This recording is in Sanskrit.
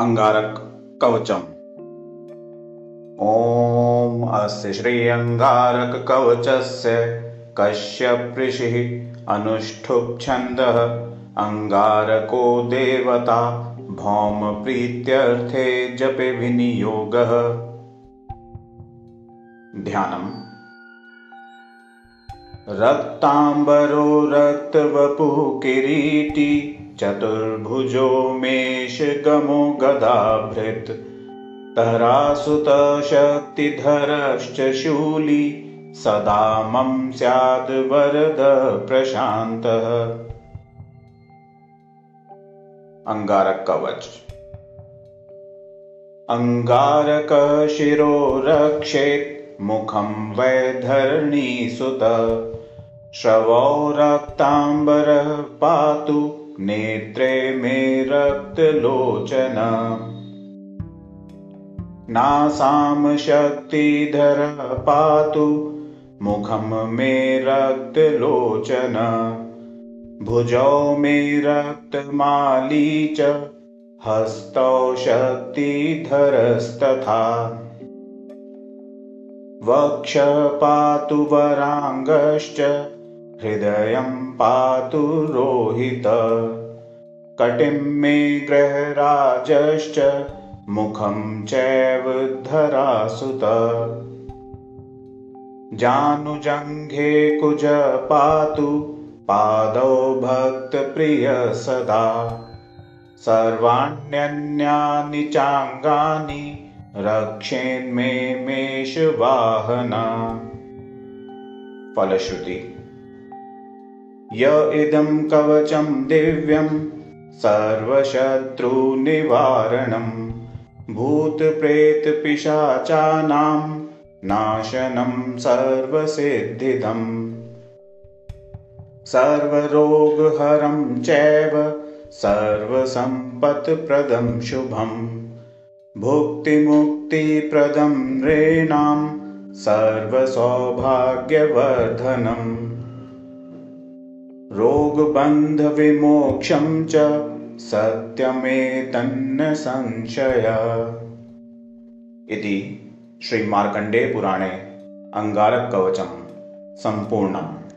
अङ्गारकवचम्। ॐ अस्य श्री अङ्गारककवचस्य कश्यपृषिः अनुष्ठुप्छन्दः अङ्गारको देवता भौमप्रीत्यर्थे जपे विनियोगः। ध्यानम् रक्ताम्बरो रक्तवपुः किरीटी चतुर्भुजो मेषगमो गदाभृत्। तरासुतशक्तिधरश्च शूली सदा मम स्याद् वरद प्रशान्तः। अङ्गारकवच अङ्गारकशिरो रक्षेत् मुखं वैधरणीसुत श्रवो रक्ताम्बरः पातु नेत्रे मे रक्तलोचन। नासां शक्तिधर पातु मुखं मे रक्तलोचन। भुजौ मे रक्तमाली च हस्तौ शक्तिधरस्तथा वक्ष पातु वराङ्गश्च हृदयं पातु रोहित। कटिं मे ग्रहराजश्च मुखं चैव धरासुत। जानुजङ्घे कुज पातु पादौ भक्तप्रिय सदा। सर्वाण्यन्यानि चाङ्गानि रक्षेन्मे मेषवाहना फलश्रुति। य इदं कवचं दिव्यं सर्वशत्रुनिवारणं। भूतप्रेतपिशाचानां नाशनं सर्वसिद्धिदम्। सर्वरोगहरं चैव सर्वसम्पत्प्रदं शुभम् भुक्तिमुक्तिप्रदं नृणां सर्वसौभाग्यवर्धनम् रोगबन्धविमोक्षं च सत्यमेतन्न संशय। इति श्रीमार्कण्डेयपुराणे अङ्गारकवचं सम्पूर्णम्